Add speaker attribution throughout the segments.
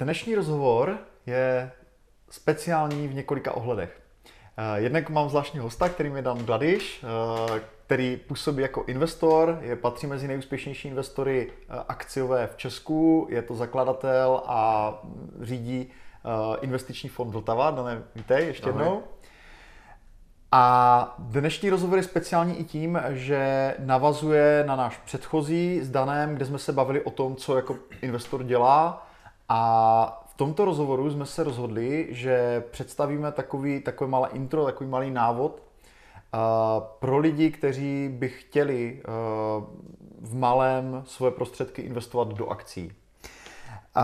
Speaker 1: Dnešní rozhovor je speciální v několika ohledech. Eh, jednak mám zvláštního hosta, kterým je Dan Gladiš, eh, který působí jako investor, je patří mezi nejúspěšnější investory eh, akciové v Česku, je to zakladatel a řídí investiční fond Vltava. Dané, vítej ještě Ahoj. jednou. A dnešní rozhovor je speciální i tím, že navazuje na náš předchozí s Danem, kde jsme se bavili o tom, co jako investor dělá. A v tomto rozhovoru jsme se rozhodli, že představíme takový, takové malé intro, takový malý návod uh, pro lidi, kteří by chtěli uh, v malém svoje prostředky investovat do akcí. Uh,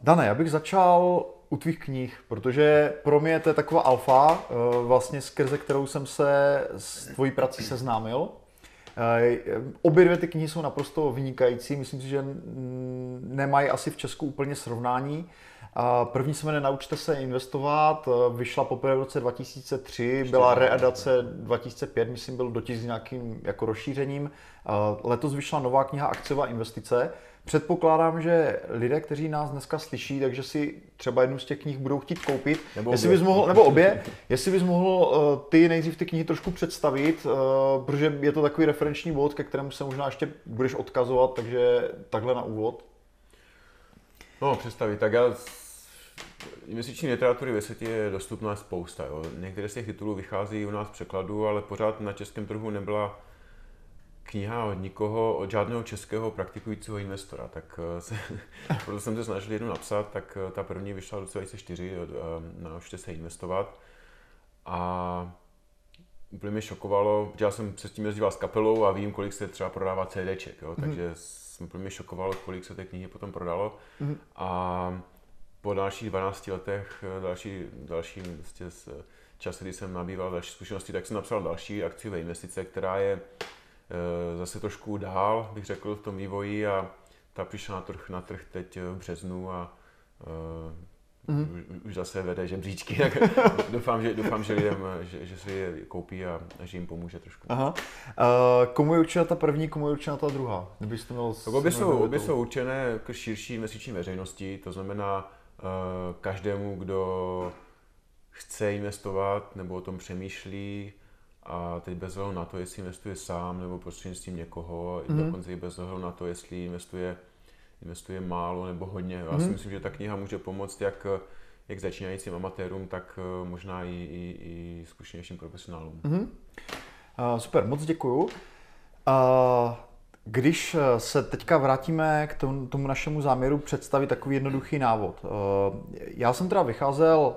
Speaker 1: Dane, já bych začal u tvých knih, protože pro mě to je taková alfa, eh, vlastně skrze kterou jsem se s tvojí prací seznámil. Eh, obě dvě ty knihy jsou naprosto vynikající, myslím si, že nemají asi v Česku úplně srovnání. První se jmenuje Naučte se investovat, eh, vyšla poprvé v roce 2003, byla readace 2005, myslím byl dotisk s nějakým jako rozšířením. Letos vyšla nová kniha Akciová investice, Předpokládám, že lidé, kteří nás dneska slyší, takže si třeba jednu z těch knih budou chtít koupit. Nebo jestli bys mohl, nebo obě, jestli bys mohl uh, ty nejdřív ty knihy trošku představit, uh, protože je to takový referenční bod, ke kterému se možná ještě budeš odkazovat, takže takhle na úvod.
Speaker 2: No, představit. Tak já Investiční literatury ve světě je dostupná spousta. Jo. Některé z těch titulů vychází u nás v překladu, ale pořád na českém trhu nebyla kniha od nikoho, od žádného českého praktikujícího investora, tak eh, se, proto jsem se snažil jednu napsat, tak eh, ta první vyšla v roce 2004, eh, naučte se investovat a úplně mě šokovalo, já jsem se s tím jezdíval s kapelou a vím, kolik se třeba prodává CDček, jo, mm. takže jsem úplně mě šokovalo, kolik se té knihy potom prodalo mm. a po dalších 12 letech, další, další vlastně časy, kdy jsem nabýval další zkušenosti, tak jsem napsal další akciové investice, která je zase trošku dál, bych řekl, v tom vývoji a ta přišla na trh, na trh teď v březnu a uh, mm. už, zase vede žebříčky, tak doufám, že, doufám, že lidem, že, že si je koupí a, a že jim pomůže trošku.
Speaker 1: Aha. Uh, komu je určena ta první, komu je určena ta druhá?
Speaker 2: Kdybyste měl tak obě, jsou, obě jsou určené k širší měsíční veřejnosti, to znamená uh, každému, kdo chce investovat nebo o tom přemýšlí, a teď bez ohledu na to, jestli investuje sám nebo prostřednictvím někoho, mm-hmm. dokonce i bez ohledu na to, jestli investuje, investuje málo nebo hodně. Já mm-hmm. si mhm. myslím, že ta kniha může pomoct jak, jak začínajícím amatérům, tak eh, možná i, i, i zkušenějším profesionálům. Mm-hmm.
Speaker 1: Uh, super, moc děkuju. Uh, když se teďka vrátíme k tomu, tomu našemu záměru představit takový jednoduchý návod. Uh, já jsem teda vycházel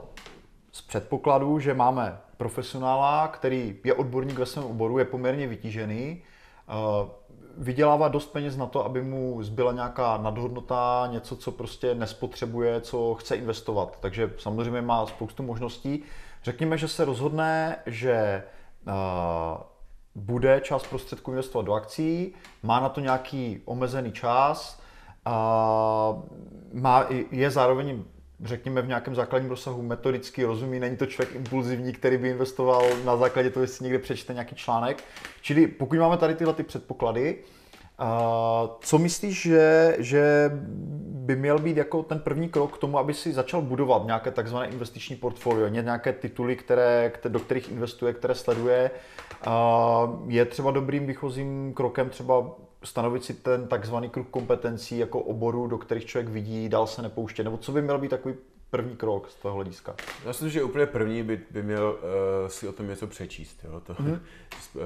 Speaker 1: z předpokladu, že máme profesionála, který je odborník ve svém oboru, je poměrně vytížený, eh, vydělává dost peněz na to, aby mu zbyla nějaká nadhodnota, něco, co prostě nespotřebuje, co chce investovat. Takže samozřejmě má spoustu možností. Řekněme, že se rozhodne, že eh, bude část prostředků investovat do akcí, má na to nějaký omezený čas, má, je zároveň řekněme, v nějakém základním rozsahu metodicky rozumí, není to člověk impulzivní, který by investoval na základě toho, jestli někde přečte nějaký článek. Čili pokud máme tady tyhle ty předpoklady, Uh, co myslíš, že, že by měl být jako ten první krok k tomu, aby si začal budovat nějaké takzvané investiční portfolio, nějaké tituly, které, do kterých investuje, které sleduje? Uh, je třeba dobrým výchozím krokem třeba stanovit si ten takzvaný kruh kompetencí jako oboru, do kterých člověk vidí, dál se nepouštět, nebo co by měl být takový první krok z toho hlediska?
Speaker 2: Já si myslím, že úplně první by, by měl uh, si o tom něco přečíst. Jo? To, mm-hmm.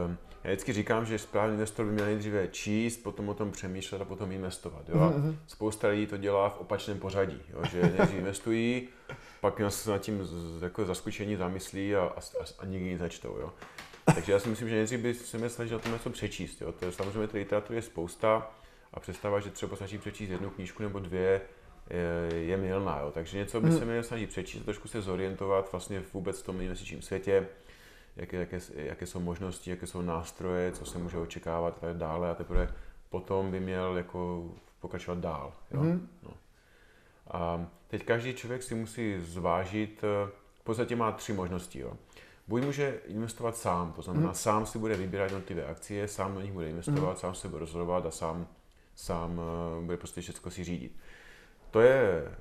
Speaker 2: um, já vždycky říkám, že správný investor by měl nejdříve číst, potom o tom přemýšlet a potom investovat. Jo? Mm-hmm. Spousta lidí to dělá v opačném pořadí, jo? že nejdřív investují, pak se nad tím jako zaskočení zamyslí a, a, a nikdy nic začtou. Jo? Takže já si myslím, že nejdřív by se měl snažit o tom něco přečíst. Jo? To je, samozřejmě té literatury je spousta a představa, že třeba stačí přečíst jednu knížku nebo dvě, je, je milná. Jo? Takže něco by hmm. se měl snažit přečíst, trošku se zorientovat vlastně vůbec v tom investičním světě, jaké, jaké, jaké jsou možnosti, jaké jsou nástroje, co se může očekávat a tak dále a teprve potom by měl jako pokračovat dál. Jo? Hmm. No. A teď každý člověk si musí zvážit, v podstatě má tři možnosti. Jo? Buď může investovat sám, to znamená, mm. sám si bude vybírat jednotlivé akcie, sám do nich bude investovat, mm. sám se bude rozhodovat a sám, sám uh, bude prostě všechno si řídit. To je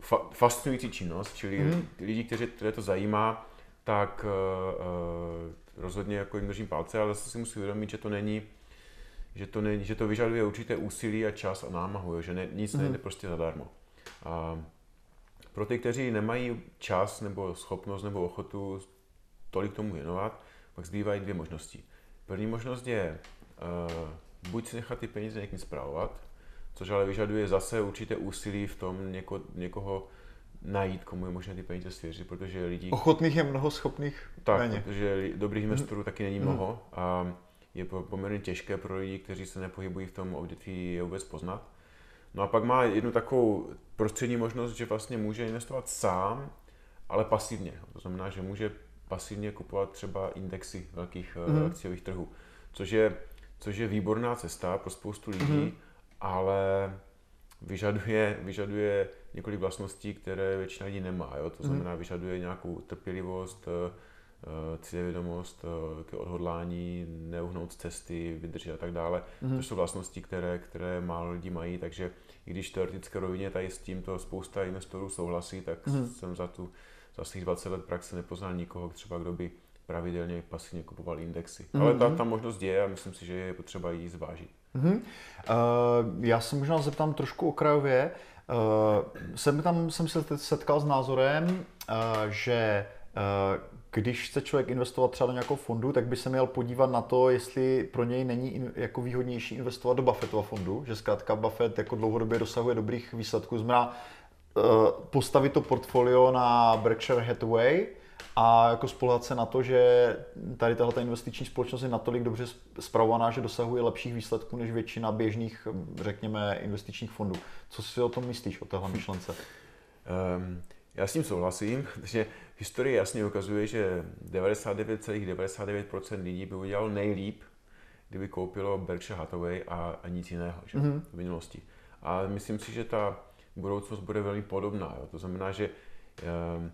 Speaker 2: fa- fascinující činnost, čili mm. lidi, kteří, které to zajímá, tak uh, rozhodně jako jim držím palce, ale zase si musí uvědomit, že to není, že to, není, že to vyžaduje určité úsilí a čas a námahu, jo, že ne, nic mm. nejde prostě zadarmo. A pro ty, kteří nemají čas nebo schopnost nebo ochotu tolik tomu věnovat, pak zbývají dvě možnosti. První možnost je uh, buď si nechat ty peníze někým zpravovat, což ale vyžaduje zase určité úsilí v tom něko, někoho najít, komu je možné ty peníze svěřit, protože lidí...
Speaker 1: Ochotných je mnoho, schopných
Speaker 2: Tak, méně. protože dobrých investorů mm. taky není mnoho a je poměrně těžké pro lidi, kteří se nepohybují v tom odvětví je vůbec poznat. No a pak má jednu takovou prostřední možnost, že vlastně může investovat sám, ale pasivně. To znamená, že může pasivně kupovat třeba indexy velkých mm. akciových trhů, což je, což je výborná cesta pro spoustu lidí, mm. ale vyžaduje, vyžaduje několik vlastností, které většina lidí nemá. Jo? To mhm. znamená, vyžaduje nějakou trpělivost, eh, eh, cílevědomost, odhodlání, neuhnout z cesty, vydržet a tak dále. Mm-hmm. To jsou vlastnosti, které, které málo lidí mají, takže i když teoretické rovině tady s tímto spousta investorů souhlasí, tak mm-hmm. jsem za tu za svých 20 let praxe nepoznal nikoho, třeba kdo by pravidelně pasivně kupoval indexy. Mm-hmm. Ale ta, ta možnost je a myslím si, že je potřeba ji zvážit.
Speaker 1: Mm-hmm. Uh, já se možná zeptám trošku okrajově. Uh, jsem tam jsem se setkal s názorem, uh, že uh, když chce člověk investovat třeba do nějakého fondu, tak by se měl podívat na to, jestli pro něj není in, jako výhodnější investovat do Buffettova fondu, že zkrátka Buffett jako dlouhodobě dosahuje dobrých výsledků. Znamená, postavit to portfolio na Berkshire Hathaway a jako spolehat se na to, že tady tahle investiční společnost je natolik dobře zpravovaná, že dosahuje lepších výsledků než většina běžných, řekněme, investičních fondů. Co si o tom myslíš, o téhle myšlence? Um,
Speaker 2: já s tím souhlasím, protože historie jasně ukazuje, že 99,99% ,99 lidí by udělalo nejlíp, kdyby koupilo Berkshire Hathaway a, a nic jiného že? Mm-hmm. v minulosti. A myslím si, že ta budoucnost bude velmi podobná. Jo. To znamená, že um,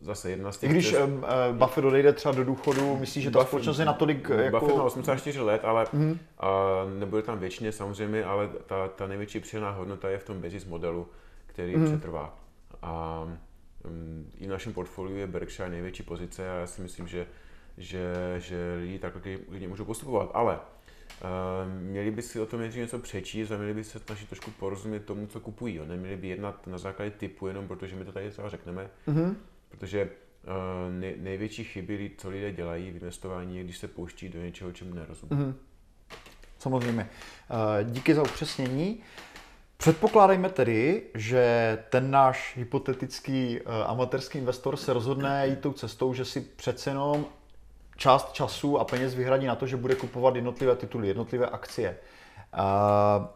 Speaker 2: zase jedna z těch...
Speaker 1: Když cest... um, uh, Buffett odejde třeba do důchodu, myslíš, že ta Buffett, společnost je natolik jako...
Speaker 2: Buffett má 84 let, ale mm-hmm. a nebude tam věčně samozřejmě, ale ta, ta největší přidaná hodnota je v tom business modelu, který mm-hmm. přetrvá. A um, i v našem portfoliu je Berkshire největší pozice a já si myslím, že, že, že lidi takhle lidi můžou postupovat. Ale měli by si o tom něco přečíst a měli by se snažit trošku porozumět tomu, co kupují. Jo. Neměli by jednat na základě typu, jenom protože my to tady třeba řekneme. Mm-hmm. Protože uh, nej, největší chyby, co lidé dělají v investování, je, když se pouští do něčeho, čemu nerozumí. Mm-hmm.
Speaker 1: Samozřejmě. Uh, díky za upřesnění. Předpokládejme tedy, že ten náš hypotetický amatérský investor se rozhodne jít tou cestou, že si přece jenom část času a peněz vyhradí na to, že bude kupovat jednotlivé tituly, jednotlivé akcie. Uh,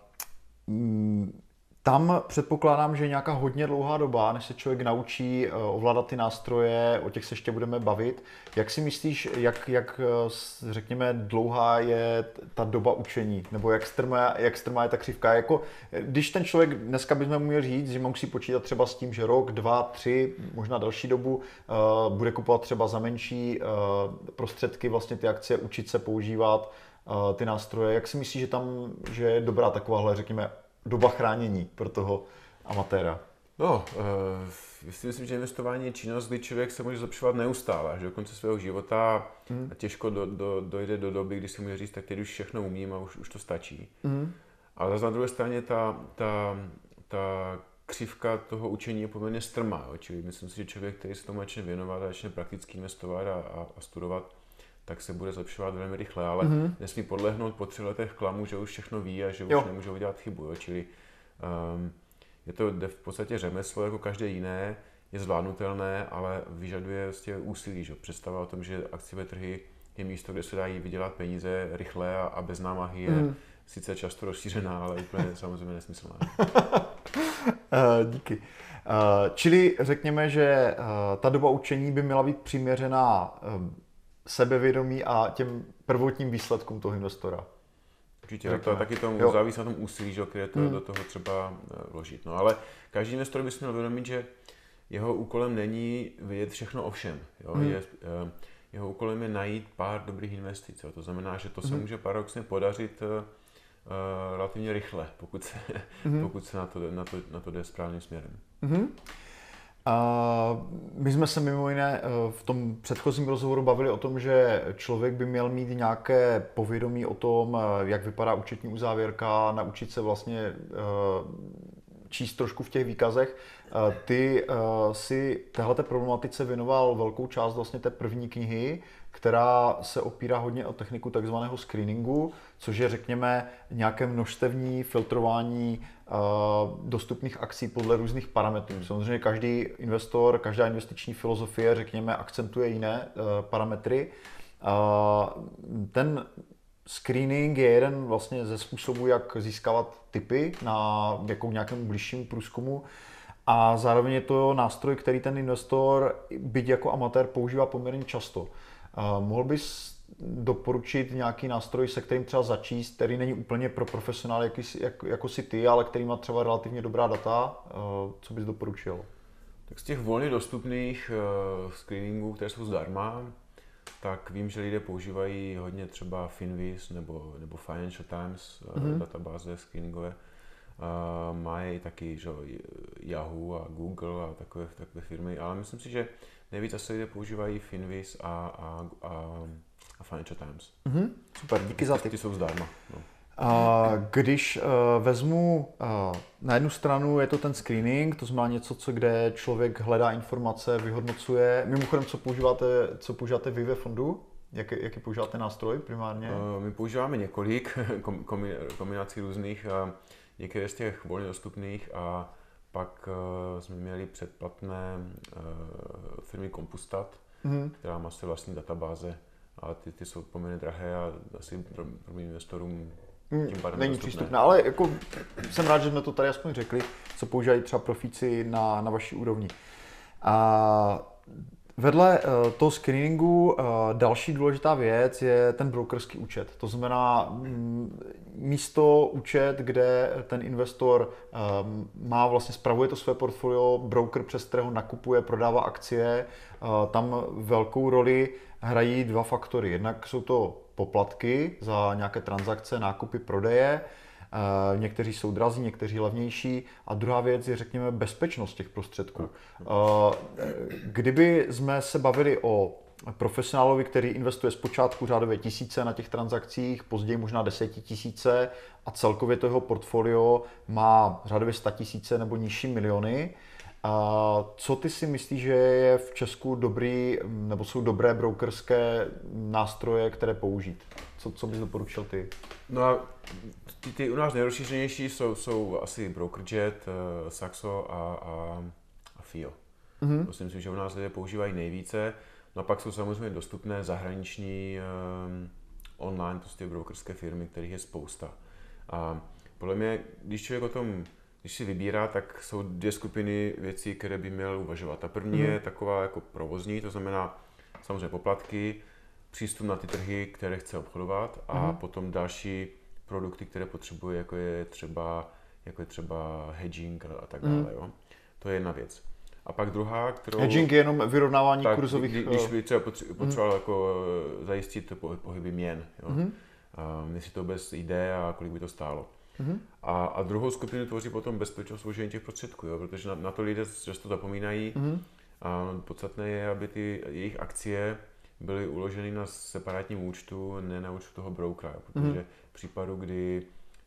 Speaker 1: tam předpokládám, že nějaká hodně dlouhá doba, než se člověk naučí eh, ovládat ty nástroje, o těch se ještě budeme bavit. Jak si myslíš, jak, jak eh, řekněme, dlouhá je ta doba učení? Nebo jak strmá, jak strmá je ta křivka? Jako, když ten člověk, dneska bychom měli říct, že musí počítat třeba s tím, že rok, dva, tři, možná další dobu, bude kupovat třeba za menší prostředky vlastně ty akcie, učit se používat ty nástroje. Jak si myslíš, že tam že je dobrá takováhle, řekněme, doba chránění pro toho amatéra?
Speaker 2: No, uh, si myslím, že investování je činnost, kdy člověk se může zlepšovat neustále, až do konce svého života mm. a těžko do, do, dojde do doby, kdy si může říct, tak teď už všechno umím a už, už to stačí. Mm. Ale zase na druhé straně ta, ta, ta křivka toho učení je poměrně strmá, jo? čili myslím si, že člověk, který se tomu začne věnovat a začne prakticky investovat a, a, a studovat, tak se bude zlepšovat velmi rychle, ale mm-hmm. nesmí podlehnout po tři letech klamu, že už všechno ví a že jo. už nemůže udělat chybu. Jo? Čili um, je to v podstatě řemeslo jako každé jiné, je zvládnutelné, ale vyžaduje vlastně úsilí. Že? Představa o tom, že akciové trhy je místo, kde se dají vydělat peníze rychle a, a bez námahy je mm. sice často rozšířená, ale úplně samozřejmě nesmyslná.
Speaker 1: Eh, díky. Uh, čili řekněme, že uh, ta doba učení by měla být přiměřená sebevědomí a těm prvotním výsledkům toho investora.
Speaker 2: Určitě, to, taky tomu závisí na tom úsilí, že, které to hmm. do toho třeba eh, vložit. No ale každý investor by si měl vědomit, že jeho úkolem není vědět všechno o všem. Jo? Hmm. Je, eh, jeho úkolem je najít pár dobrých investic. Jo? To znamená, že to se hmm. může paradoxně podařit eh, relativně rychle, pokud se, mm-hmm. pokud se na, to, na, to, na to jde správným směrem.
Speaker 1: Mm-hmm. Uh, my jsme se mimo jiné uh, v tom předchozím rozhovoru bavili o tom, že člověk by měl mít nějaké povědomí o tom, uh, jak vypadá účetní uzávěrka, naučit se vlastně číst trošku v těch výkazech. Ty si téhleté problematice věnoval velkou část vlastně té první knihy, která se opírá hodně o techniku takzvaného screeningu, což je, řekněme, nějaké množstevní filtrování dostupných akcí podle různých parametrů. Samozřejmě každý investor, každá investiční filozofie, řekněme, akcentuje jiné uh, parametry. Ten screening je jeden vlastně ze způsobů, jak získávat typy na jako nějakém blížším průzkumu. A zároveň je to nástroj, který ten investor, byť jako amatér, používá poměrně často. Mohl bys doporučit nějaký nástroj, se kterým třeba začíst, který není úplně pro profesionály jako, jako, jako si ty, ale který má třeba relativně dobrá data, uh, co bys doporučil?
Speaker 2: Tak z těch volně dostupných uh, screeningů, které jsou zdarma, tak vím, že lidé používají hodně třeba Finviz nebo, nebo Financial Times, mm-hmm. databáze screeningové. Uh, mají taky že, Yahoo a Google a takové, takové firmy, ale myslím si, že Nejvíc asi lidé používají Finviz a, a, a, a Financial Times.
Speaker 1: Mm-hmm. Super, díky za
Speaker 2: ty. Ty jsou zdarma. No.
Speaker 1: A když uh, vezmu uh, na jednu stranu je to ten screening, to znamená něco, co, kde člověk hledá informace, vyhodnocuje. Mimochodem, co používáte, co používáte vy ve fondu? Jak, jaký používáte nástroj primárně?
Speaker 2: Uh, my používáme několik kombinací různých, některé z těch volně dostupných a pak uh, jsme měli předplatné uh, firmy Compustat, mm-hmm. která má své vlastní databáze, ale ty, ty jsou poměrně drahé a asi pro, pro investorům
Speaker 1: hmm, tím pádem Není přístupná, ale jako jsem rád, že jsme to tady aspoň řekli, co používají třeba profíci na, na vaší úrovni. A Vedle uh, toho screeningu uh, další důležitá věc je ten brokerský účet. To znamená mm, místo účet, kde ten investor um, má vlastně spravuje to své portfolio, broker přes kterého nakupuje, prodává akcie. Tam velkou roli hrají dva faktory. Jednak jsou to poplatky za nějaké transakce, nákupy, prodeje Eh, někteří jsou drazí, někteří levnější. A druhá věc je, řekněme, bezpečnost těch prostředků. Eh, kdyby jsme se bavili o profesionálovi, který investuje zpočátku řádově tisíce na těch transakcích, později možná desetitisíce a celkově to jeho portfolio má řádově sta tisíce nebo nižší miliony, a co ty si myslíš, že je v Česku dobrý, nebo jsou dobré brokerské nástroje, které použít? Co, co bys doporučil ty?
Speaker 2: No a ty, ty u nás nejrozšířenější jsou, jsou asi BrokerJet, uh, Saxo a, a, a FIO. Mm-hmm. Myslím si, že u nás lidé používají nejvíce. No a pak jsou samozřejmě dostupné zahraniční um, online prostě brokerské firmy, kterých je spousta. A podle mě, když člověk o tom když si vybírá, tak jsou dvě skupiny věcí, které by měl uvažovat. Ta první mm. je taková jako provozní, to znamená samozřejmě poplatky, přístup na ty trhy, které chce obchodovat a mm. potom další produkty, které potřebuje, jako je třeba, jako je třeba hedging a tak dále. Mm. Jo? To je jedna věc. A pak druhá, kterou...
Speaker 1: Hedging je jenom vyrovnávání tak, kurzových...
Speaker 2: Kdy, když eh, by třeba potřeboval mm. jako eh, zajistit pohyby měn. Jo? Mm. A jestli to bez jde a kolik by to stálo. Mm-hmm. A, a druhou skupinu tvoří potom bezpečnost složení těch prostředků, jo? protože na, na to lidé často zapomínají. Mm-hmm. A podstatné je, aby ty jejich akcie byly uloženy na separátním účtu, ne na účtu toho brokera, protože mm-hmm. v případu, kdy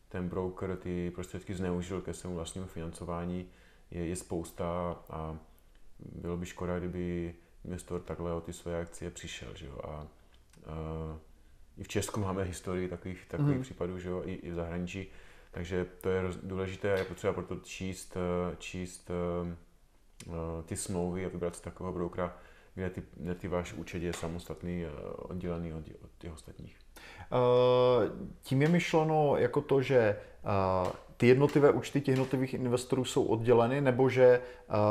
Speaker 2: ten broker ty prostředky zneužil ke svému vlastnímu financování, je, je spousta a bylo by škoda, kdyby investor takhle o ty své akcie přišel. Že jo? A, a i v Česku máme historii takových, takových mm. případů, že jo? I, i v zahraničí. Takže to je důležité a je potřeba proto číst, eh, číst eh, eh, ty smlouvy a vybrat si takového brokera, kde ty, kde ty váš účet je samostatný, oddělený od, od těch ostatních.
Speaker 1: Tím je myšleno jako to, že ty jednotlivé účty těch jednotlivých investorů jsou odděleny, nebo že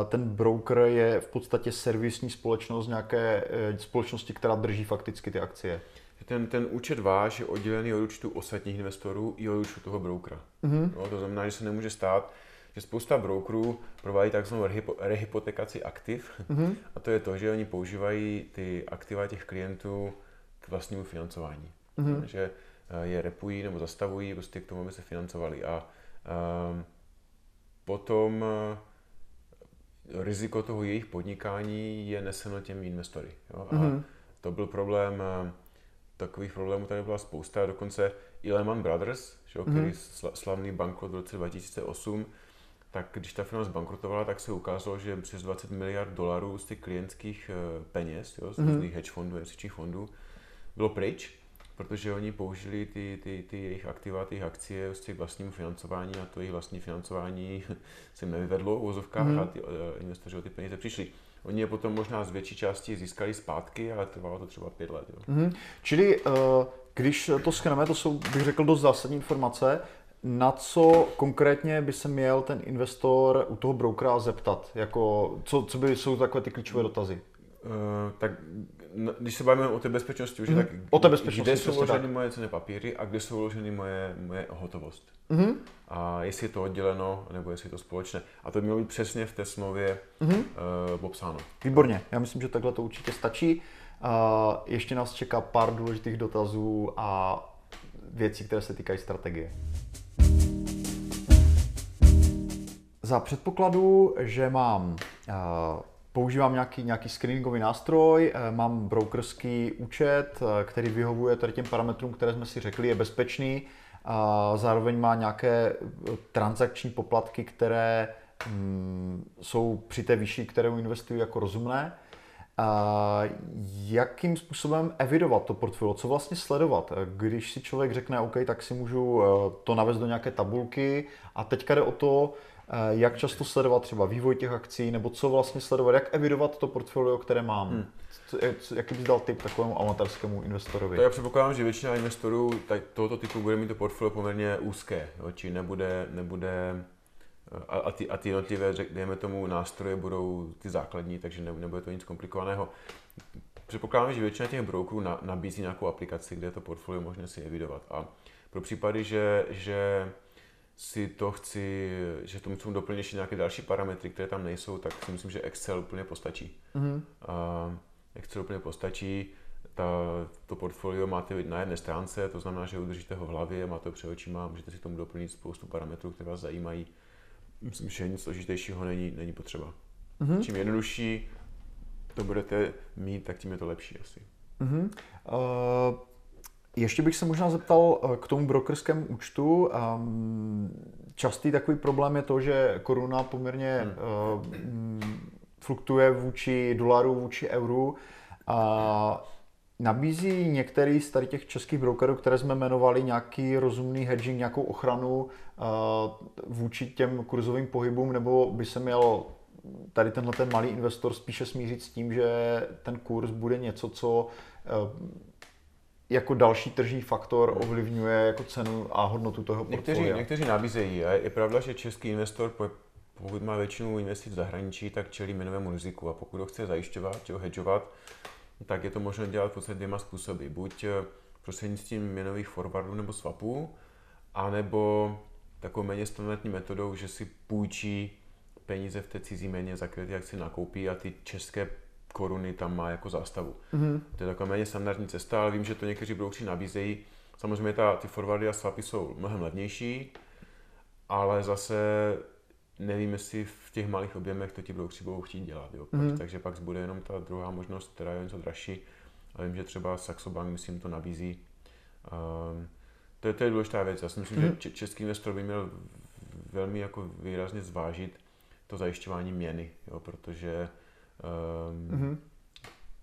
Speaker 1: ten broker je v podstatě servisní společnost nějaké společnosti, která drží fakticky ty akcie?
Speaker 2: Ten, ten účet váš je oddělený od účtu ostatních investorů i od účtu toho brokera. Mm-hmm. No, to znamená, že se nemůže stát, že spousta brokerů provádí takzvanou rehypotekaci aktiv mm-hmm. a to je to, že oni používají ty aktiva těch klientů k vlastnímu financování. Mm-hmm. Že je repují nebo zastavují prostě k tomu, aby se financovali. A um, potom riziko toho jejich podnikání je neseno těmi investory. Jo? A mm-hmm. to byl problém, takových problémů tady byla spousta, dokonce i Lehman Brothers, že, mm-hmm. který slavný bankrot v roce 2008, tak když ta firma zbankrotovala, tak se ukázalo, že přes 20 miliard dolarů z těch klientských eh, peněz, jo, z mm-hmm. různých hedge fondů, investičních fondů, bylo pryč, protože oni použili ty, ty, ty jejich aktiva, ty akcie z těch vlastního financování a to jejich vlastní financování se nevyvedlo v vozovkách mm-hmm. a ty uh, investoři o ty peníze přišli. Oni je potom možná z větší části získali zpátky, ale trvalo to třeba pět let. Jo.
Speaker 1: Mm-hmm. Čili uh, když to schrneme, to jsou, bych řekl, dost zásadní informace. Na co konkrétně by se měl ten investor u toho brokera zeptat? Jako, co, co by jsou takové ty klíčové dotazy?
Speaker 2: Uh, tak když se bavíme o té bezpečnosti, už mm. tak
Speaker 1: o té bezpečnosti,
Speaker 2: kde jsou vloženy moje cené papíry a kde jsou vloženy moje, moje hotovost. Mm. A jestli je to odděleno, nebo jestli je to společné. A to by mělo být přesně v té smlouvě mm. uh, popsáno.
Speaker 1: Výborně, já myslím, že takhle to určitě stačí. Uh, ještě nás čeká pár důležitých dotazů a věcí, které se týkají strategie. Za předpokladu, že mám uh, používám nějaký, nějaký screeningový nástroj, eh, mám brokerský účet, eh, který vyhovuje tady těm parametrům, které jsme si řekli, je bezpečný, a zároveň má nějaké eh, transakční poplatky, které mm, jsou při té výši, kterou investují jako rozumné. A jakým způsobem evidovat to portfolio, co vlastně sledovat? Když si člověk řekne, OK, tak si můžu to navést do nějaké tabulky a teďka jde o to, jak často sledovat třeba vývoj těch akcí, nebo co vlastně sledovat, jak evidovat to portfolio, které mám. Hmm. jaký bys dal tip takovému amatérskému investorovi?
Speaker 2: To já předpokládám, že většina investorů tak tohoto typu bude mít to portfolio poměrně úzké, jo, či nebude, nebude eh, a, a, ty, a ty jednotlivé, dejme tomu, nástroje budou ty základní, takže ne, nebude to nic komplikovaného. Předpokládám, že většina těch brokerů na, nabízí nějakou aplikaci, kde je to portfolio možné si evidovat. A pro případy, že, že si to chci, že tomu chci doplnit ještě nějaké další parametry, které tam nejsou, tak si myslím, že Excel úplně postačí. Mm-hmm. Uh, Excel úplně postačí, ta, to portfolio máte na jedné stránce, to znamená, že udržíte ho v hlavě, máte ho před očima, můžete si tomu doplnit spoustu parametrů, které vás zajímají. Myslím, že nic složitějšího není, není potřeba. Mm-hmm. Čím jednodušší to budete mít, tak tím je to lepší asi. Mm-hmm.
Speaker 1: Uh... Ještě bych se možná zeptal eh, k tomu brokerskému účtu. Častý takový problém je to, že koruna poměrně hmm. Eh, fluktuje vůči dolaru, vůči euru. A nabízí některý z tady těch českých brokerů, které jsme jmenovali, nějaký rozumný hedging, nějakou ochranu eh, vůči těm kurzovým pohybům, nebo by se měl tady tenhle ten malý investor spíše smířit s tím, že ten kurz bude něco, co jako další tržní faktor ovlivňuje jako cenu a hodnotu toho
Speaker 2: někteří, portfolia. Někteří nabízejí. A je pravda, že český investor, pokud má většinu investic v zahraničí, tak čelí měnovému riziku. A pokud ho chce zajišťovat, ho hedžovat, tak je to možné dělat v podstatě dvěma způsoby. Buď eh, prostřednictvím měnových forwardů nebo swapů, anebo takovou méně standardní metodou, že si půjčí peníze v té cizí měně, za které ty akci nakoupí a ty české koruny tam má jako zástavu. Mm-hmm. To je taková méně standardní cesta, ale vím, že to někteří broukři nabízejí. Samozřejmě ta, ty forwardy a swapy jsou mnohem levnější, ale zase nevím, jestli v těch malých objemech to ti broukři budou chtít dělat. Jo. Mm-hmm. Takže pak bude jenom ta druhá možnost, která je něco dražší. A vím, že třeba Saxo Bank, myslím, to nabízí. Um, to, je, to je důležitá věc. Já si myslím, mm-hmm. že český investor by měl velmi jako výrazně zvážit to zajišťování měny, jo, protože Um, mm-hmm.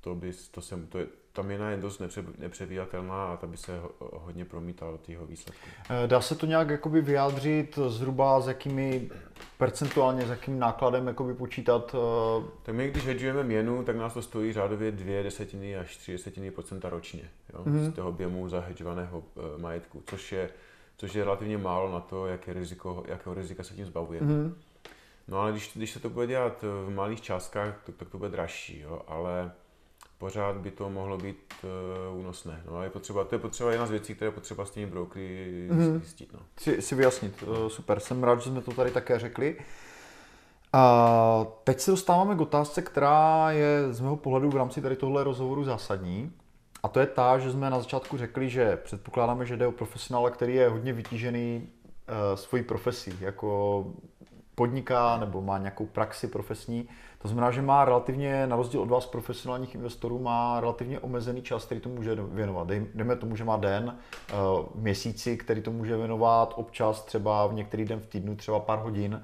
Speaker 2: To by, to jsem, to je, ta měna je dost nepře, nepředvídatelná a ta by se ho, hodně promítala do tého výsledku.
Speaker 1: Eh, dá se to nějak jakoby vyjádřit zhruba s jakými percentuálně, s jakým nákladem jakoby počítat? Uh...
Speaker 2: Tak my, když hedžujeme měnu, tak nás to stojí řádově dvě desetiny až tři desetiny procenta ročně jo, mm-hmm. z toho objemu zahedžovaného uh, majetku, což je, což je relativně málo na to, jaké riziko, jakého rizika se tím zbavujeme. Mm-hmm. No ale když, když se to bude dělat v malých částkách, tak, tak to bude dražší, jo, ale pořád by to mohlo být uh, únosné. No, ale je potřeba, to je potřeba jedna z věcí, které je potřeba s těmi brokery mm-hmm. zjistit. No.
Speaker 1: Si, si vyjasnit, uh, super, jsem rád, že jsme to tady také řekli. A teď se dostáváme k otázce, která je z mého pohledu v rámci tady tohle rozhovoru zásadní. A to je ta, že jsme na začátku řekli, že předpokládáme, že jde o profesionála, který je hodně vytížený uh, svojí profesí, jako podniká nebo má nějakou praxi profesní. To znamená, že má relativně, na rozdíl od vás profesionálních investorů, má relativně omezený čas, který to může věnovat. Dejme tomu, že má den eh, měsíci, který to může věnovat, občas třeba v některý den v týdnu, třeba pár hodin.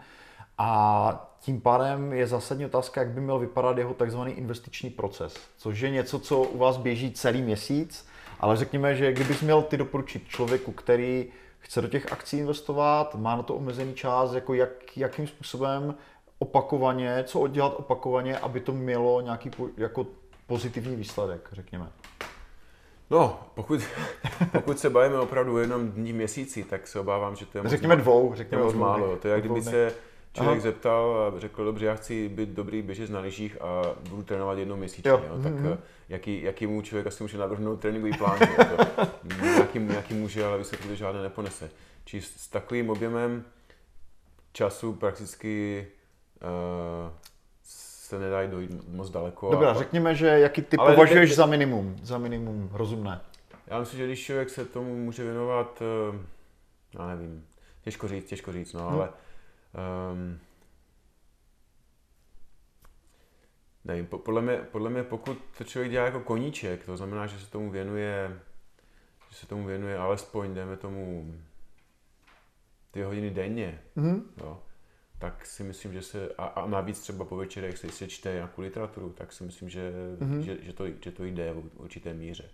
Speaker 1: A tím pádem je zásadní otázka, jak by měl vypadat jeho takzvaný investiční proces, což je něco, co u vás běží celý měsíc, ale řekněme, že kdybys měl ty doporučit člověku, který chce do těch akcí investovat, má na to omezený čas, jako jak, jakým způsobem opakovaně, co oddělat opakovaně, aby to mělo nějaký jako pozitivní výsledek, řekněme.
Speaker 2: No, pokud, pokud se bavíme opravdu jenom dní měsíci, tak se obávám, že to je
Speaker 1: moc Řekněme dvou, řekněme
Speaker 2: moc málo. To je, jak kdyby se člověk Aha. zeptal a řekl, dobře, já chci být dobrý běžec na lyžích a budu trénovat jednou měsíčně. Jo. Jo. Tak mm-hmm. jaký, jaký mu člověk asi může navrhnout tréninkový plán? nějaký, nějaký může, ale vysvětlit, to žádné neponese. Či s, s takovým objemem času prakticky uh, se nedají dojít moc daleko.
Speaker 1: Dobrá, a... řekněme, že jaký ty ale považuješ ne... za minimum, za minimum rozumné.
Speaker 2: Já myslím, že když člověk se tomu může věnovat, uh, já nevím, těžko říct, těžko říct, no, hmm. ale um, nevím, podle mě, podle mě pokud to člověk dělá jako koníček, to znamená, že se tomu věnuje, že se tomu věnuje alespoň, dejme tomu, dvě hodiny denně, mm-hmm. jo, tak si myslím, že se, a, a navíc třeba po večerech se, se čte nějakou literaturu, tak si myslím, že, mm-hmm. že, že, to, že to jde v určité míře.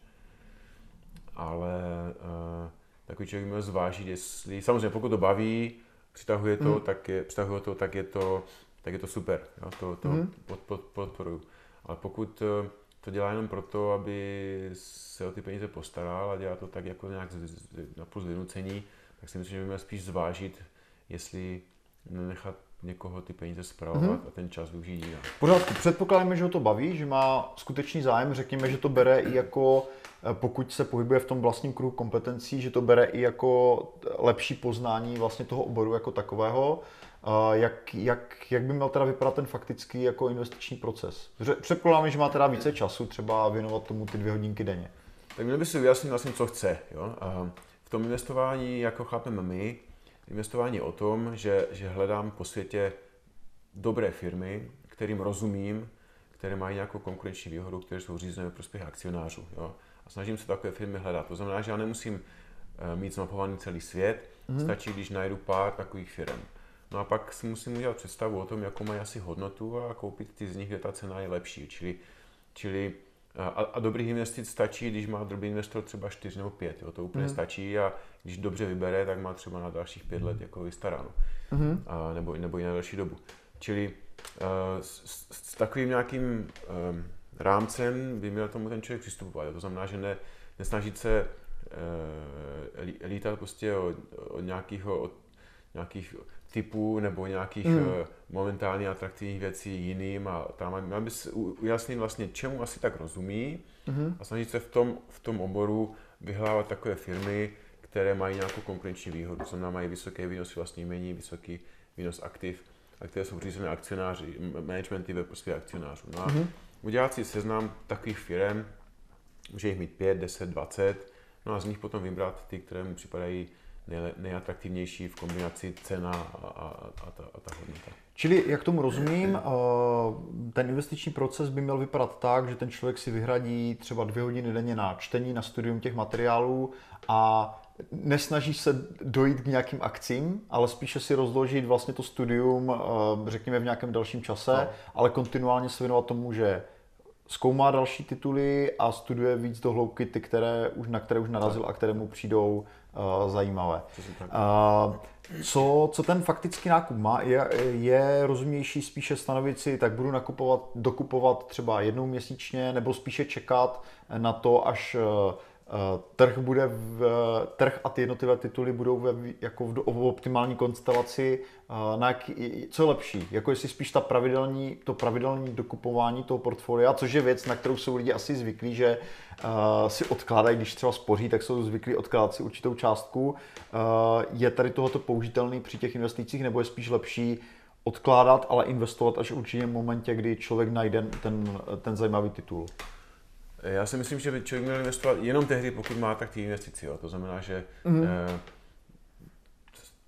Speaker 2: Ale uh, takový člověk měl zvážit, jestli, samozřejmě pokud to baví, přitahuje to, mm. tak je, přitahuje to, tak je to, tak je to super, jo, to, to mm. pod, pod, podporuju. Ale pokud eh, to dělá jenom proto, aby se o ty peníze postaral a dělá to tak jako nějak z, z, na plus vynucení, tak si myslím, že by měl spíš zvážit, jestli nenechat někoho ty peníze zpravovat mm-hmm. a ten čas využít jinak.
Speaker 1: Pořádku, předpokládáme, že ho to baví, že má skutečný zájem, řekněme, že to bere i jako, eh, pokud se pohybuje v tom vlastním kruhu kompetencí, že to bere i jako lepší poznání vlastně toho oboru jako takového. Jak, jak, jak by měl teda vypadat ten faktický jako investiční proces? Předpokládáme, že má teda více času třeba věnovat tomu ty dvě hodinky denně.
Speaker 2: Tak měl by si vyjasnit vlastně, co chce. Jo? A v tom investování, jako chápeme my, Investování je o tom, že, že hledám po světě dobré firmy, kterým rozumím, které mají nějakou konkurenční výhodu, které jsou řízené ve prospěch akcionářů. Jo? A snažím se takové firmy hledat. To znamená, že já nemusím eh, mít zmapovaný celý svět, mm-hmm. stačí, když najdu pár takových firm. No a pak si musím udělat představu o tom, jakou mají asi hodnotu a koupit ty z nich, kde ta cena je lepší. Čili, čili a, a dobrých investic stačí, když má dobrý investor třeba 4 nebo 5, jo, to úplně mm. stačí a když dobře vybere, tak má třeba na dalších 5 let jako vystaráno. Mm. A, nebo, nebo i na další dobu. Čili uh, s, s, takovým nějakým um, rámcem by měl tomu ten člověk přistupovat. To znamená, že ne, nesnažit se uh, lítat prostě od, od nějakého od nějakých typů nebo nějakých mm. momentálně atraktivních věcí jiným a tam máme si ujasnit vlastně, čemu asi tak rozumí mm. a snažit se v tom, v tom oboru vyhlávat takové firmy, které mají nějakou konkurenční výhodu, znamená mají vysoké výnosy vlastní jmění, vysoký výnos aktiv a které jsou řízené akcionáři, managementy ve prospěch akcionářů. No a mm. udělat si seznam takových firm, může jich mít 5, 10, 20, no a z nich potom vybrat ty, které mu připadají nejatraktivnější v kombinaci cena a, a, a, ta, a ta hodnota.
Speaker 1: Čili, jak tomu rozumím, eh, ten investiční proces by měl vypadat tak, že ten člověk si vyhradí třeba dvě hodiny denně na čtení, na studium těch materiálů a nesnaží se dojít k nějakým akcím, ale spíše si rozložit vlastně to studium, eh, řekněme, v nějakém dalším čase, no. ale kontinuálně se věnovat tomu, že zkoumá další tituly a studuje víc do hloubky ty, které už, na které už narazil a které mu přijdou uh, zajímavé. Uh, co, co ten faktický nákup má, je, je rozumnější spíše stanovit si, tak budu nakupovat, dokupovat třeba jednou měsíčně, nebo spíše čekat na to, až uh, trh bude v, trh a ty jednotlivé tituly budou ve, jako v, v optimální konstelaci, eh, na jak, co je lepší, jako jestli spíš ta pravidelní, to pravidelní dokupování toho portfolia, což je věc, na kterou jsou lidi asi zvyklí, že uh, si odkládají, když třeba spoří, tak jsou zvyklí odkládat si určitou částku. Uh, je tady tohoto použitelný při těch investicích, nebo je spíš lepší odkládat, ale investovat až v určitém momentě, kdy člověk najde ten, ten zajímavý titul?
Speaker 2: Já si myslím, že by člověk měl investovat jenom tehdy, pokud má tak ty investici. Jo. To znamená, že mm. eh,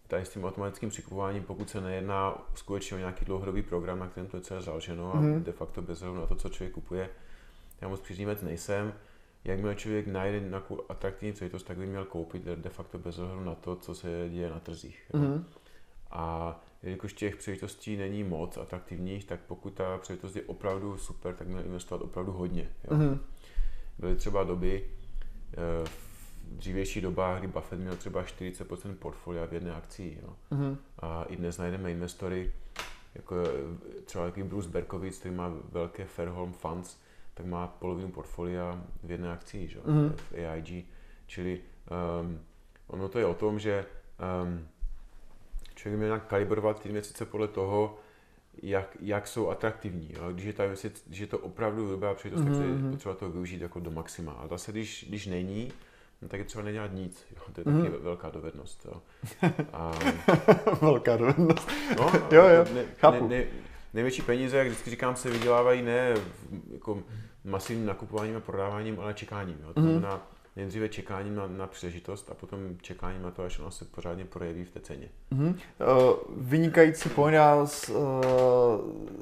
Speaker 2: tady s tím automatickým přikupováním, pokud se nejedná skutečně o nějaký dlouhodobý program, na kterém to je celé založeno a mm. de facto bez na to, co člověk kupuje, já moc příznivec nejsem. Jakmile člověk najde nějakou atraktivní příležitost, tak by měl koupit de facto bez ohledu na to, co se děje na trzích. Mm. A jelikož těch příležitostí není moc atraktivních, tak pokud ta příležitost je opravdu super, tak měl investovat opravdu hodně. Jo. Mm. Byly třeba doby, eh, v dřívějších dobách, kdy Buffett měl třeba 40% portfolia v jedné akci. Jo. Mm. A i dnes najdeme investory, jako třeba takový Bruce Berkowitz, který má velké Fairholm Funds, tak má polovinu portfolia v jedné akci, že? Mm. v AIG. Čili um, ono to je o tom, že um, člověk měl nějak kalibrovat ty investice podle toho, jak, jak jsou atraktivní. Jo? Když, je ta investice, když je to opravdu dobrá příležitost, mm-hmm. tak je potřeba to využít jako do maxima. A zase, když, když není, no, tak je třeba nedělat nic. Jo? To je mm-hmm. taky mhm. velká dovednost. Jo?
Speaker 1: A, velká dovednost.
Speaker 2: No, jo, jo, ne, chápu. Ne, ne, největší peníze, jak vždycky říkám, se vydělávají ne jako masivním nakupováním a prodáváním, ale čekáním. Jo? To mm-hmm. Nejdříve čekáním na, na příležitost a potom čekáním na to, až ona se pořádně projeví v té ceně.
Speaker 1: Mm-hmm. Uh, vynikající point, já s, uh,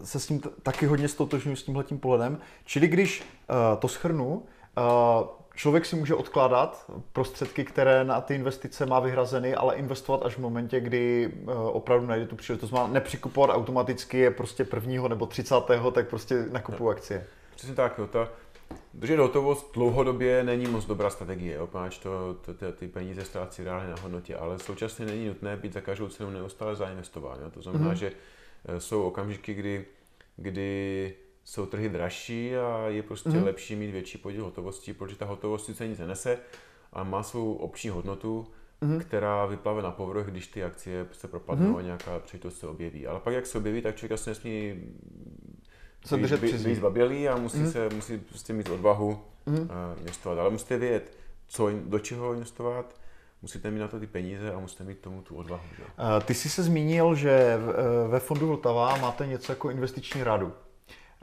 Speaker 1: se s tím t- taky hodně stotožňuji s tímhletím pohledem. Čili když uh, to schrnu, uh, člověk si může odkládat prostředky, které na ty investice má vyhrazeny, ale investovat až v momentě, kdy opravdu najde tu příležitost. Nepřikupovat automaticky je prostě prvního nebo třicátého, tak prostě nakupu akcie.
Speaker 2: Přesně tak, jo. Ta, Držet hotovost dlouhodobě není moc dobrá strategie, jo, páč to, to, to, ty peníze ztrácí reálně na hodnotě, ale současně není nutné být za každou cenu neustále zainvestován. Jo. To znamená, mm-hmm. že eh, jsou okamžiky, kdy, kdy jsou trhy dražší a je prostě mm-hmm. lepší mít větší podíl hotovosti, protože ta hotovost sice nic nenese, ale má svou obční hodnotu, mm-hmm. která vyplave na povrch, když ty akcie se propadnou mm-hmm. a nějaká příležitost se objeví. Ale pak, jak se objeví, tak člověk asi nesmí
Speaker 1: se držet
Speaker 2: být, být zbabělý a musí, mm. se, musí prostě mít odvahu mm. uh, investovat. Ale musíte vědět, co, do čeho investovat, musíte mít na to ty peníze a musíte mít tomu tu odvahu. Že?
Speaker 1: Uh, ty jsi se zmínil, že eh, ve fondu Vltava máte něco jako investiční radu.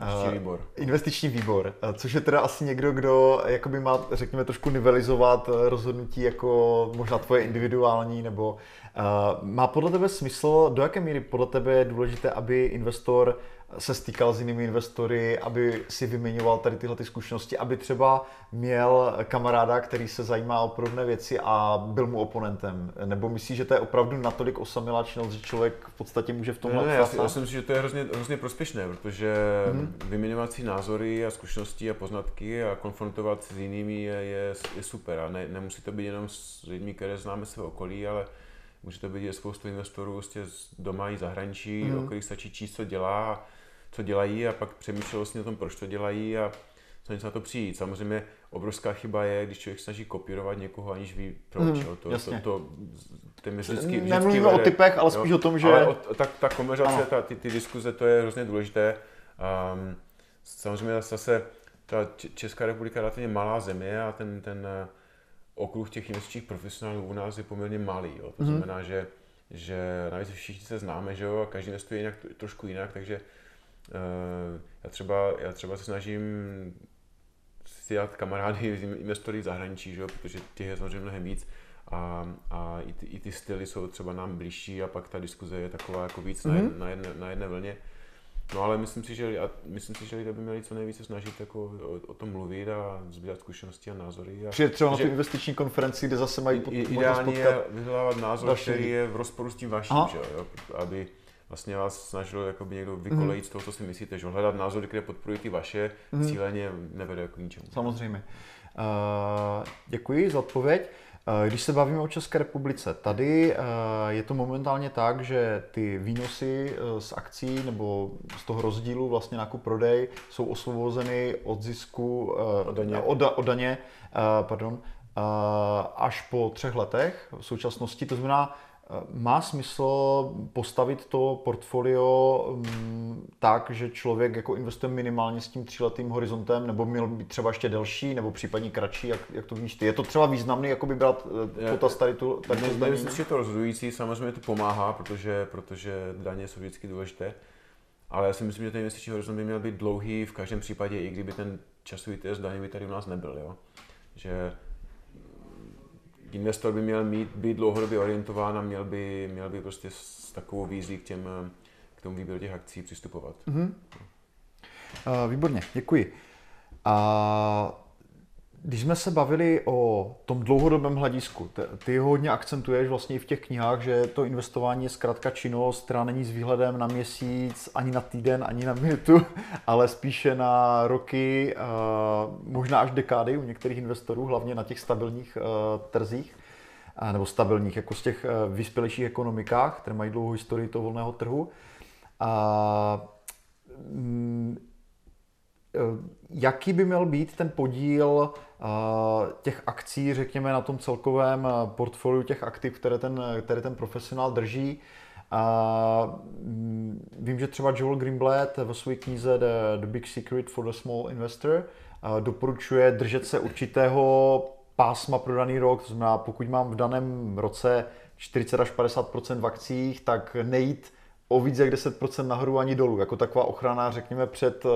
Speaker 2: Investiční výbor.
Speaker 1: Investiční výbor, což je teda asi někdo, kdo jakoby má, řekněme, trošku nivelizovat rozhodnutí jako možná tvoje individuální, nebo uh, má podle tebe smysl, do jaké míry podle tebe je důležité, aby investor se stýkal s jinými investory, aby si vyměňoval tady tyhle ty zkušenosti, aby třeba měl kamaráda, který se zajímá o podobné věci a byl mu oponentem? Nebo myslíš, že to je opravdu natolik osamilá činnost, že člověk v podstatě může v tom
Speaker 2: ne, ne, já, si, já si myslím, že to je hrozně, hrozně prospěšné, protože mm-hmm. vyměňovat si názory a zkušenosti a poznatky a konfrontovat s jinými je, je, je super. A ne, nemusí to být jenom s lidmi, které známe své okolí, ale může to být spoustu investorů vlastně doma i zahraničí, mm. o kterých stačí číst, co dělá co dělají a pak přemýšlel vlastně o tom, proč to dělají a co něco na to přijít. Samozřejmě obrovská chyba je, když člověk snaží kopírovat někoho, aniž ví proč. Mm, jo. To, to, to, to vždycky, vždycky
Speaker 1: Nemluvíme vede, o typech, ale spíš jo, o tom, že... Ale o,
Speaker 2: ta, ta konverzace, ta, ty, ty diskuze, to je hrozně důležité. Um, samozřejmě zase ta Česká republika je relativně malá země a ten, ten eh, okruh těch investičních profesionálů u nás je poměrně malý. Jo. To mm. znamená, že, že navíc všichni se známe, že jo, a každý investuje jinak, trošku jinak, takže já třeba, já třeba se snažím si dělat kamarády investory v zahraničí, že? protože těch je samozřejmě mnohem víc a, a i, ty, i ty styly jsou třeba nám blížší a pak ta diskuze je taková jako víc mm-hmm. na, mhm. na, jedné, na jedné vlně. No ale myslím si, že, a myslím si, že lidé by měli co nejvíce snažit jako o, o tom mluvit a sbírat zkušenosti a názory. A,
Speaker 1: Přijde třeba na tu investiční konferenci, kde zase mají
Speaker 2: pod, Ideálně je vyhledávat názor, který je v rozporu s tím vaším, že, jo, aby, vlastně vás snažil jakoby někdo vykolejit mm. z toho, co si myslíte, že hledat názory, které podporují ty vaše, mm. cíleně nevede jako ničemu.
Speaker 1: Samozřejmě. Uh, děkuji za odpověď. Když se bavíme o České republice, tady je to momentálně tak, že ty výnosy z akcí nebo z toho rozdílu vlastně nákup prodej jsou osvobozeny od zisku od daně, od, od daně pardon, až po třech letech v současnosti. To znamená, má smysl postavit to portfolio mm, tak, že člověk jako investuje minimálně s tím tříletým horizontem, nebo měl být třeba ještě delší, nebo případně kratší, jak, jak to víš ty? Je to třeba významný jakoby brát eh, potaz tady tu
Speaker 2: tady ne, Myslím, že je to rozhodující, samozřejmě to pomáhá, protože, protože daně jsou vždycky důležité, ale já si myslím, že ten investiční horizont by měl být dlouhý v každém případě, i kdyby ten časový test daný by tady u nás nebyl, jo. Že investor by měl mít, být dlouhodobě orientován a měl by, měl by prostě s takovou vízí k, těm, k tomu výběru těch akcí přistupovat. Mm-hmm.
Speaker 1: Uh, výborně, děkuji. A když jsme se bavili o tom dlouhodobém hledisku, ty ho hodně akcentuješ vlastně i v těch knihách, že to investování je zkrátka činnost, která není s výhledem na měsíc, ani na týden, ani na minutu, ale spíše na roky, možná až dekády u některých investorů, hlavně na těch stabilních trzích, nebo stabilních, jako z těch vyspělejších ekonomikách, které mají dlouhou historii toho volného trhu. A mm, jaký by měl být ten podíl těch akcí, řekněme, na tom celkovém portfoliu těch aktiv, které ten, které ten profesionál drží. A mm, vím, že třeba Joel Greenblatt ve své knize The, The Big Secret for the Small Investor doporučuje držet se určitého pásma pro daný rok, to znamená, pokud mám v daném roce 40 až 50% v akcích, tak nejít o víc jak 10% nahoru ani dolů, jako taková ochrana, řekněme, před uh,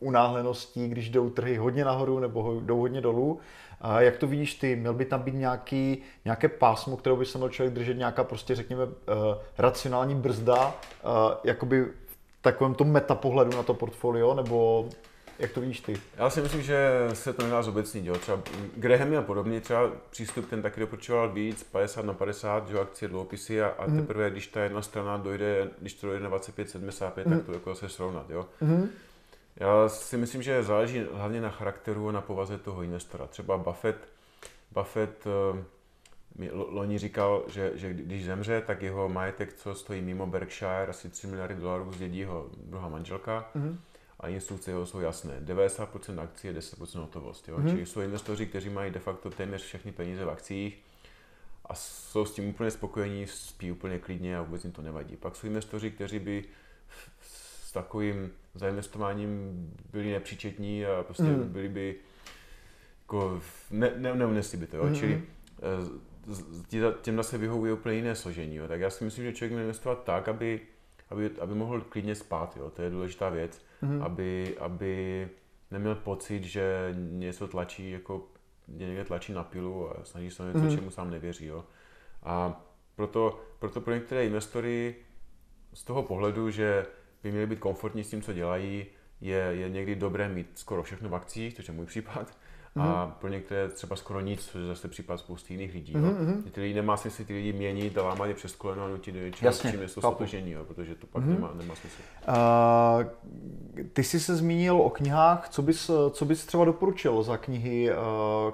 Speaker 1: unáhleností, když jdou trhy hodně nahoru nebo jdou hodně dolů. A jak to vidíš ty? Měl by tam být nějaký, nějaké pásmo, kterou by se měl člověk držet, nějaká prostě, řekněme, uh, racionální brzda, uh, jakoby v takovém tom metapohledu na to portfolio, nebo jak to vidíš ty?
Speaker 2: Já si myslím, že se to nedá zobecnit. Jo. Třeba Graham a podobně, třeba přístup ten taky doporučoval víc, 50 na 50, že akcie, dluhopisy a, a mm. teprve, když ta jedna strana dojde, když to dojde na 25, 75, mm. tak to jako se srovnat. Jo. Mm. Já si myslím, že záleží hlavně na charakteru a na povaze toho investora. Třeba Buffett, Buffett eh, mi loni říkal, že, že když zemře, tak jeho majetek, co stojí mimo Berkshire, asi 3 miliardy dolarů, zdědí jeho druhá manželka. Mm a instrukce jeho jsou jasné. 90% akcí je 10% hotovost. Jo? Mm-hmm. Čili jsou investoři, kteří mají de facto téměř všechny peníze v akcích a jsou s tím úplně spokojení, spí úplně klidně a vůbec jim to nevadí. Pak jsou investoři, kteří by s takovým zainvestováním byli nepříčetní a prostě mm. byli by jako ne, ne, neunesli by to. Jo? Mm-hmm. Čili eh, těm zase vyhovuje úplně jiné složení. Jo? Tak já si myslím, že člověk měl investovat tak, aby, aby, aby mohl klidně spát. Jo? To je důležitá věc mm-hmm. aby, aby neměl pocit, že něco tlačí, jako někde tlačí na pilu a snaží se něco, mm-hmm. čemu sám nevěří. Jo. A proto, proto pro některé investory z toho pohledu, že by měli být komfortní s tím, co dělají, je, je někdy dobré mít skoro všechno v akcích, což je můj případ, Mm-hmm. A mhm. pro některé třeba skoro nic, což je zase případ spousty jiných lidí. Mm-hmm. Ty lidi nemá smysl ty lidi měnit a lámat je přes koleno a nutit do něčeho, čím je to stotožení, protože to pak mm-hmm. nemá, nemá smysl. Uh,
Speaker 1: ty jsi se zmínil o knihách, co bys, co bys třeba doporučil za knihy, uh,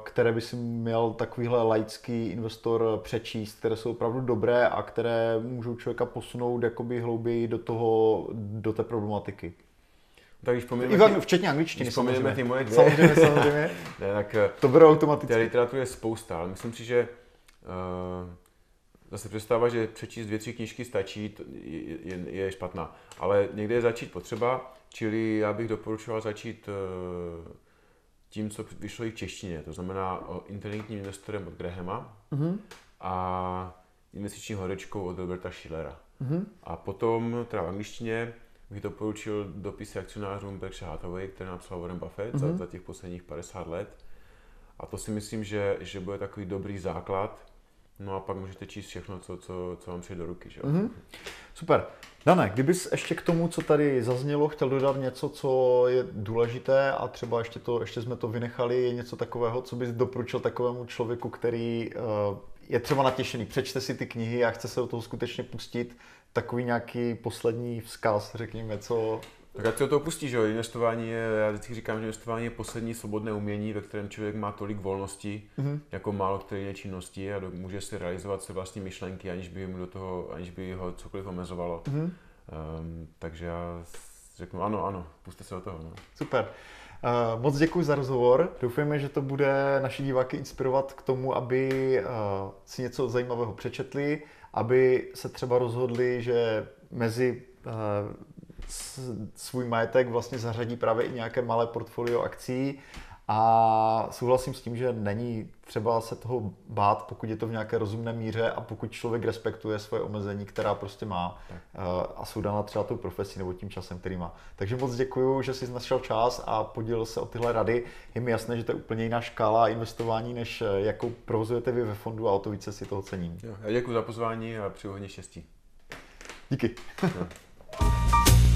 Speaker 1: které by si měl takovýhle laický investor přečíst, které jsou opravdu dobré a které můžou člověka posunout jakoby hlouběji do, toho, do té problematiky?
Speaker 2: Tak když
Speaker 1: pomineme... ty, včetně angličtiny,
Speaker 2: samozřejmě. ty moje dvě.
Speaker 1: Samozřejmě, samozřejmě.
Speaker 2: ne, tak,
Speaker 1: to bude automaticky.
Speaker 2: Té literatury je spousta, ale myslím si, že uh, zase představa, že přečíst dvě, tři knížky stačí, je, je, je špatná. Ale někde je začít potřeba, čili já bych doporučoval začít uh, tím, co vyšlo i v češtině, to znamená o inteligentním investorem od Grahama mm-hmm. a investiční horečkou od Roberta Schillera. Mm-hmm. A potom, teda v angličtině, bych doporučil dopisy akcionářům Berkshire Hathaway, které napsal Warren Buffett mm-hmm. za, mhm. za těch posledních 50 let. A to si myslím, že, že bude takový dobrý základ. No a pak můžete číst všechno, co, co, co vám přijde do ruky. Že? Mm-hmm.
Speaker 1: Super. Dane, kdybys ještě k tomu, co tady zaznělo, chtěl dodat něco, co je důležité a třeba ještě, to, ještě jsme to vynechali, je něco takového, co bys doporučil takovému člověku, který uh, je třeba natěšený, přečte si ty knihy a chce se do toho skutečně pustit, takový nějaký poslední vzkaz, řekněme, co...
Speaker 2: Tak ať se to pustí, že jo, investování je, já vždycky říkám, že investování je poslední svobodné umění, ve kterém člověk má tolik volnosti, mm-hmm. jako málo které jiné činnosti a do, může si realizovat své vlastní myšlenky, aniž by mu do toho, aniž by ho cokoliv omezovalo. Mm-hmm. Um, takže já řeknu ano, ano, puste se do toho. No.
Speaker 1: Super. Uh, moc děkuji za rozhovor. Doufujeme, že to bude naši diváky inspirovat k tomu, aby uh, si něco zajímavého přečetli, aby se třeba rozhodli, že mezi uh, svůj majetek vlastně zařadí právě i nějaké malé portfolio akcí A souhlasím s tím, že není třeba se toho bát, pokud je to v nějaké rozumné míře a pokud člověk respektuje svoje omezení, která prostě má tak. Eh, a jsou dána třeba tou profesí nebo tím časem, který má. Takže moc děkuji, že jsi našel čas a podělil se o tyhle rady. Je mi jasné, že to je úplně jiná škála investování, než eh, jakou provozujete vy ve fondu a o to více si toho cením.
Speaker 2: Jo, já děkuji za pozvání a přeju hodně štěstí.
Speaker 1: Díky.